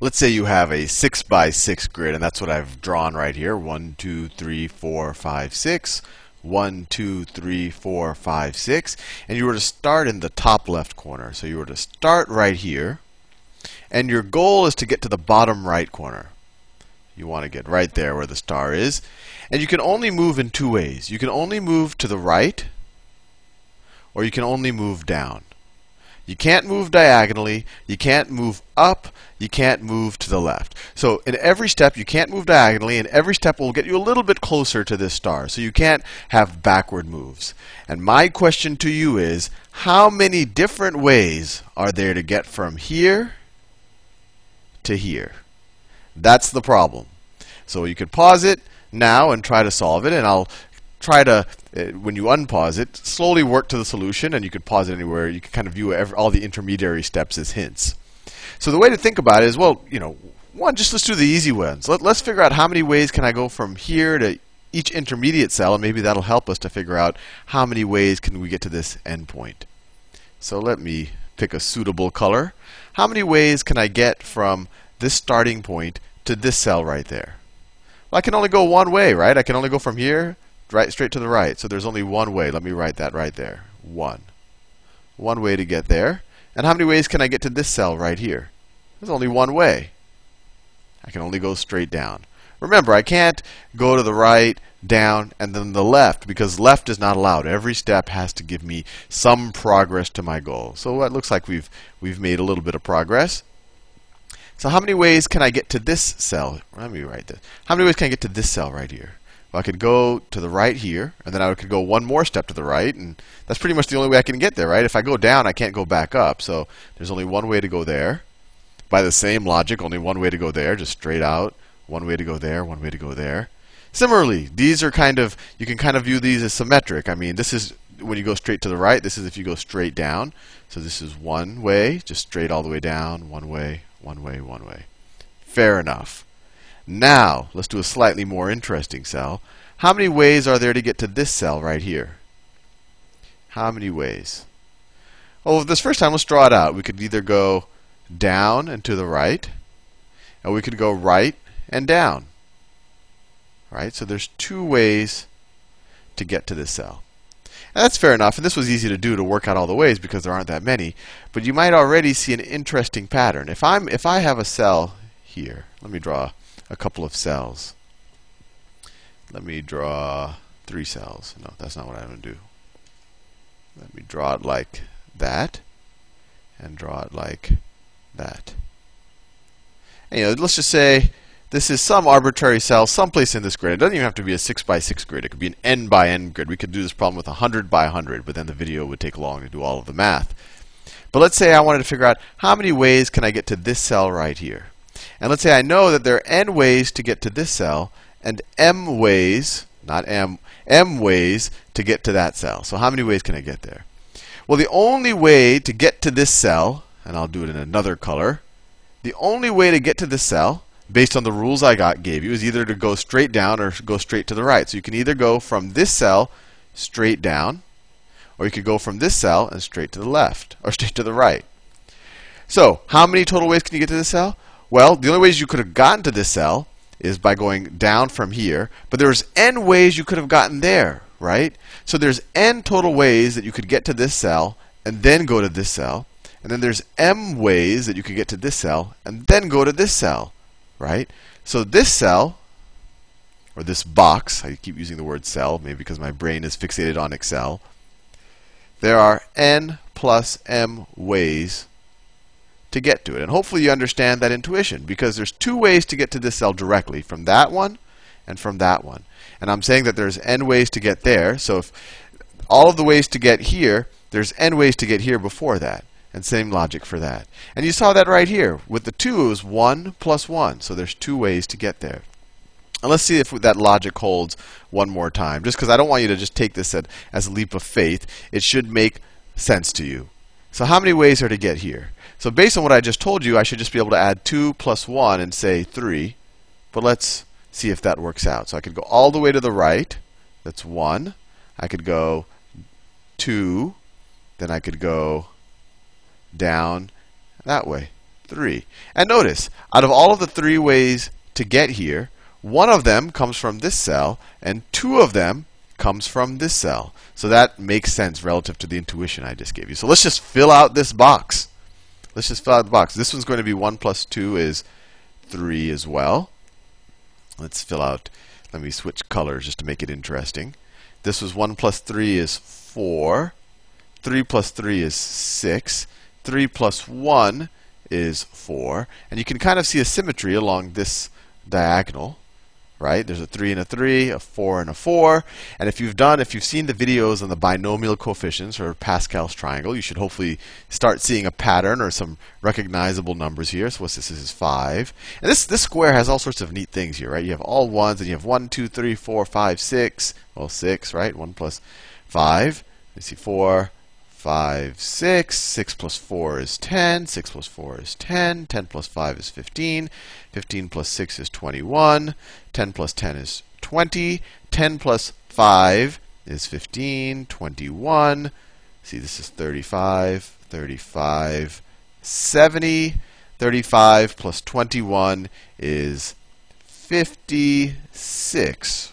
let's say you have a 6 by 6 grid, and that's what I've drawn right here 1, 2, 3, 4, 5, 6. 1, 2, 3, 4, 5, 6. And you were to start in the top left corner. So you were to start right here. And your goal is to get to the bottom right corner. You want to get right there where the star is. And you can only move in two ways. You can only move to the right, or you can only move down. You can't move diagonally, you can't move up, you can't move to the left. So in every step, you can't move diagonally, and every step will get you a little bit closer to this star. So you can't have backward moves. And my question to you is, how many different ways are there to get from here to here? That's the problem. So you could pause it now and try to solve it, and I'll try to, uh, when you unpause it, slowly work to the solution, and you could pause it anywhere. You can kind of view every, all the intermediary steps as hints. So the way to think about it is, well, you know, one, just let's do the easy ones. Let, let's figure out how many ways can I go from here to each intermediate cell, and maybe that'll help us to figure out how many ways can we get to this endpoint. So let me pick a suitable color. How many ways can I get from this starting point to this cell right there? Well, I can only go one way, right? I can only go from here right straight to the right. So there's only one way. Let me write that right there. One. One way to get there. And how many ways can I get to this cell right here? There's only one way. I can only go straight down. Remember, I can't go to the right, down, and then the left, because left is not allowed. Every step has to give me some progress to my goal. So it looks like we've, we've made a little bit of progress. So how many ways can I get to this cell? Let me write this. How many ways can I get to this cell right here? I could go to the right here, and then I could go one more step to the right, and that's pretty much the only way I can get there, right? If I go down, I can't go back up. So there's only one way to go there. By the same logic, only one way to go there, just straight out. One way to go there, one way to go there. Similarly, these are kind of, you can kind of view these as symmetric. I mean, this is when you go straight to the right, this is if you go straight down. So this is one way, just straight all the way down, one way, one way, one way. Fair enough. Now, let's do a slightly more interesting cell. How many ways are there to get to this cell right here? How many ways? Well, this first time, let's draw it out. We could either go down and to the right, and we could go right and down. Right? So there's two ways to get to this cell. And that's fair enough, and this was easy to do to work out all the ways because there aren't that many. But you might already see an interesting pattern. If I'm if I have a cell here, let me draw a couple of cells. Let me draw three cells. No, that's not what I'm going to do. Let me draw it like that, and draw it like that. And, let's just say this is some arbitrary cell someplace in this grid. It doesn't even have to be a 6 by 6 grid. It could be an n by n grid. We could do this problem with 100 by 100, but then the video would take long to do all of the math. But let's say I wanted to figure out how many ways can I get to this cell right here. And let's say I know that there are n ways to get to this cell and m ways, not m, m ways to get to that cell. So how many ways can I get there? Well, the only way to get to this cell, and I'll do it in another color, the only way to get to this cell based on the rules I got gave you is either to go straight down or go straight to the right. So you can either go from this cell straight down, or you could go from this cell and straight to the left, or straight to the right. So how many total ways can you get to this cell? Well, the only ways you could have gotten to this cell is by going down from here, but there's n ways you could have gotten there, right? So there's n total ways that you could get to this cell and then go to this cell. And then there's m ways that you could get to this cell and then go to this cell right? So this cell, or this box, I keep using the word cell, maybe because my brain is fixated on Excel. There are n plus m ways to get to it. And hopefully you understand that intuition, because there's two ways to get to this cell directly, from that one and from that one. And I'm saying that there's n ways to get there. So if all of the ways to get here, there's n ways to get here before that. And same logic for that. And you saw that right here. With the 2, it was 1 plus 1. So there's two ways to get there. And let's see if that logic holds one more time. Just because I don't want you to just take this as a leap of faith. It should make sense to you. So how many ways are to get here? So based on what I just told you, I should just be able to add 2 plus 1 and say 3. But let's see if that works out. So I could go all the way to the right. That's 1. I could go 2. Then I could go down that way, 3. And notice, out of all of the three ways to get here, one of them comes from this cell, and two of them comes from this cell. So that makes sense relative to the intuition I just gave you. So let's just fill out this box. Let's just fill out the box. This one's going to be 1 plus 2 is 3 as well. Let's fill out, let me switch colors just to make it interesting. This was 1 plus 3 is 4. 3 plus 3 is 6. 3 plus 1 is 4. And you can kind of see a symmetry along this diagonal right? There's a 3 and a 3, a 4 and a 4. And if you've done, if you've seen the videos on the binomial coefficients or Pascal's triangle, you should hopefully start seeing a pattern or some recognizable numbers here. So what's this? This is 5. And this, this square has all sorts of neat things here, right? You have all ones, and you have 1, 2, 3, 4, 5, 6. Well, 6, right? 1 plus 5. Let's see, 4, 5, 6. 6 plus 4 is 10. 6 plus 4 is 10. 10 plus 5 is 15. 15 plus 6 is 21. 10 plus 10 is 20. 10 plus 5 is 15. 21. See, this is 35. 35. 70. 35 plus 21 is 56.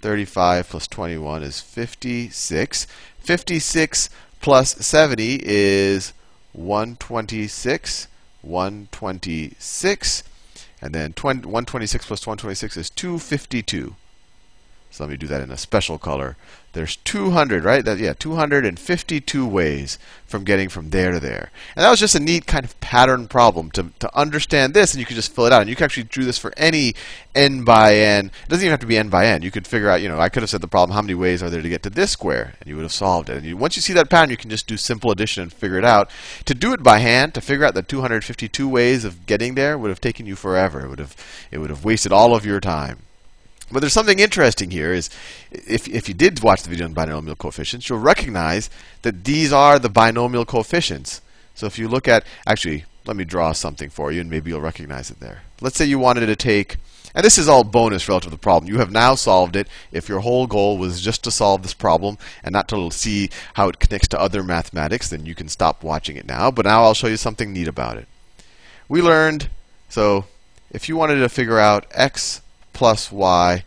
35 plus 21 is 56. 56 plus 70 is 126. 126. And then 20, 126 plus 126 is 252. So let me do that in a special color. There's 200, right? That, yeah, 252 ways from getting from there to there. And that was just a neat kind of pattern problem to, to understand this, and you could just fill it out. And you could actually do this for any n by n. It doesn't even have to be n by n. You could figure out, you know, I could have said the problem, how many ways are there to get to this square? And you would have solved it. And you, once you see that pattern, you can just do simple addition and figure it out. To do it by hand, to figure out the 252 ways of getting there, would have taken you forever. It would have, it would have wasted all of your time. But there's something interesting here is if, if you did watch the video on binomial coefficients, you'll recognize that these are the binomial coefficients. So if you look at, actually, let me draw something for you and maybe you'll recognize it there. Let's say you wanted to take, and this is all bonus relative to the problem. You have now solved it. If your whole goal was just to solve this problem and not to see how it connects to other mathematics, then you can stop watching it now. But now I'll show you something neat about it. We learned, so if you wanted to figure out x plus y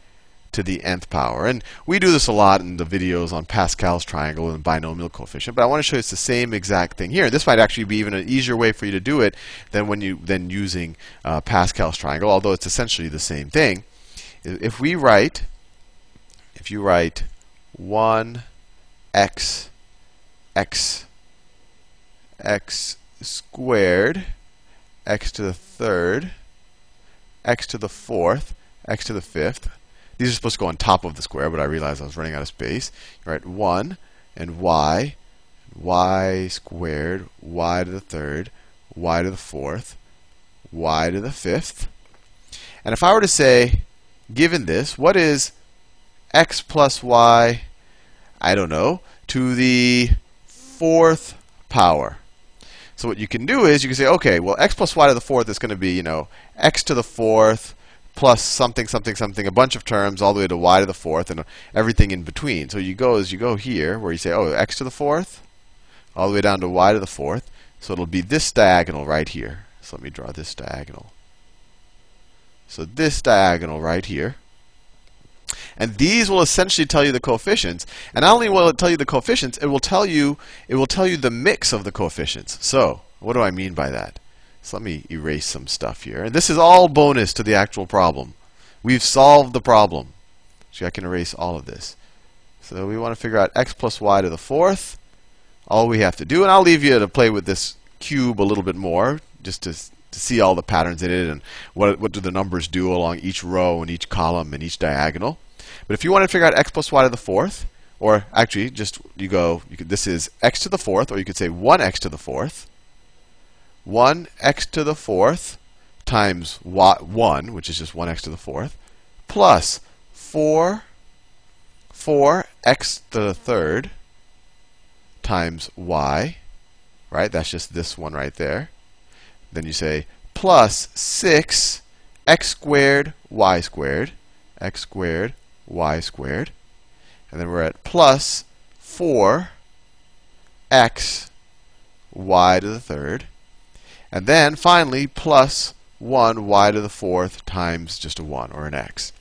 to the nth power. And we do this a lot in the videos on Pascal's triangle and binomial coefficient, but I want to show you it's the same exact thing here. This might actually be even an easier way for you to do it than when you than using uh, Pascal's triangle, although it's essentially the same thing. If we write, if you write 1 x x x squared x to the third x to the fourth x to the fifth. These are supposed to go on top of the square, but I realized I was running out of space. Write 1 and y, y squared, y to the third, y to the fourth, y to the fifth. And if I were to say, given this, what is x plus y, I don't know, to the fourth power? So what you can do is you can say, okay, well, x plus y to the fourth is going to be, you know, x to the fourth plus something, something, something, a bunch of terms all the way to y to the fourth and everything in between. So you go as you go here, where you say, oh, x to the fourth, all the way down to y to the fourth. So it'll be this diagonal right here. So let me draw this diagonal. So this diagonal right here. And these will essentially tell you the coefficients. And not only will it tell you the coefficients, it will tell you it will tell you the mix of the coefficients. So, what do I mean by that? So let me erase some stuff here. And this is all bonus to the actual problem. We've solved the problem. So I can erase all of this. So we want to figure out x plus y to the fourth. All we have to do, and I'll leave you to play with this cube a little bit more, just to, to see all the patterns in it and what, what do the numbers do along each row and each column and each diagonal. But if you want to figure out x plus y to the fourth, or actually just you go, you could, this is x to the fourth, or you could say 1x to the fourth. 1x to the fourth times 1, which is just 1x to the fourth, plus 4, 4x to the third times y, right? That's just this one right there. Then you say plus 6 x squared y squared, x squared y squared. And then we're at plus 4 x y to the third And then finally, plus 1 y to the fourth times just a 1 or an x.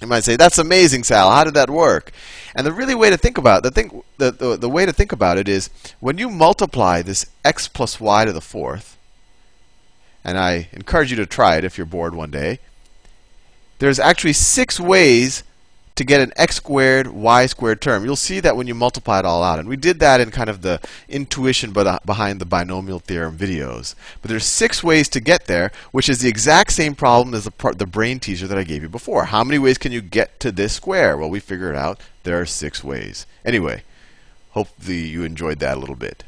You might say, "That's amazing, Sal. How did that work?" And the really way to think about it, the, thing, the, the, the way to think about it is when you multiply this x plus y to the fourth, and I encourage you to try it if you're bored one day. There's actually six ways to get an x squared y squared term. You'll see that when you multiply it all out. And we did that in kind of the intuition behind the binomial theorem videos. But there's six ways to get there, which is the exact same problem as the, the brain teaser that I gave you before. How many ways can you get to this square? Well, we figured out there are six ways. Anyway, hopefully you enjoyed that a little bit.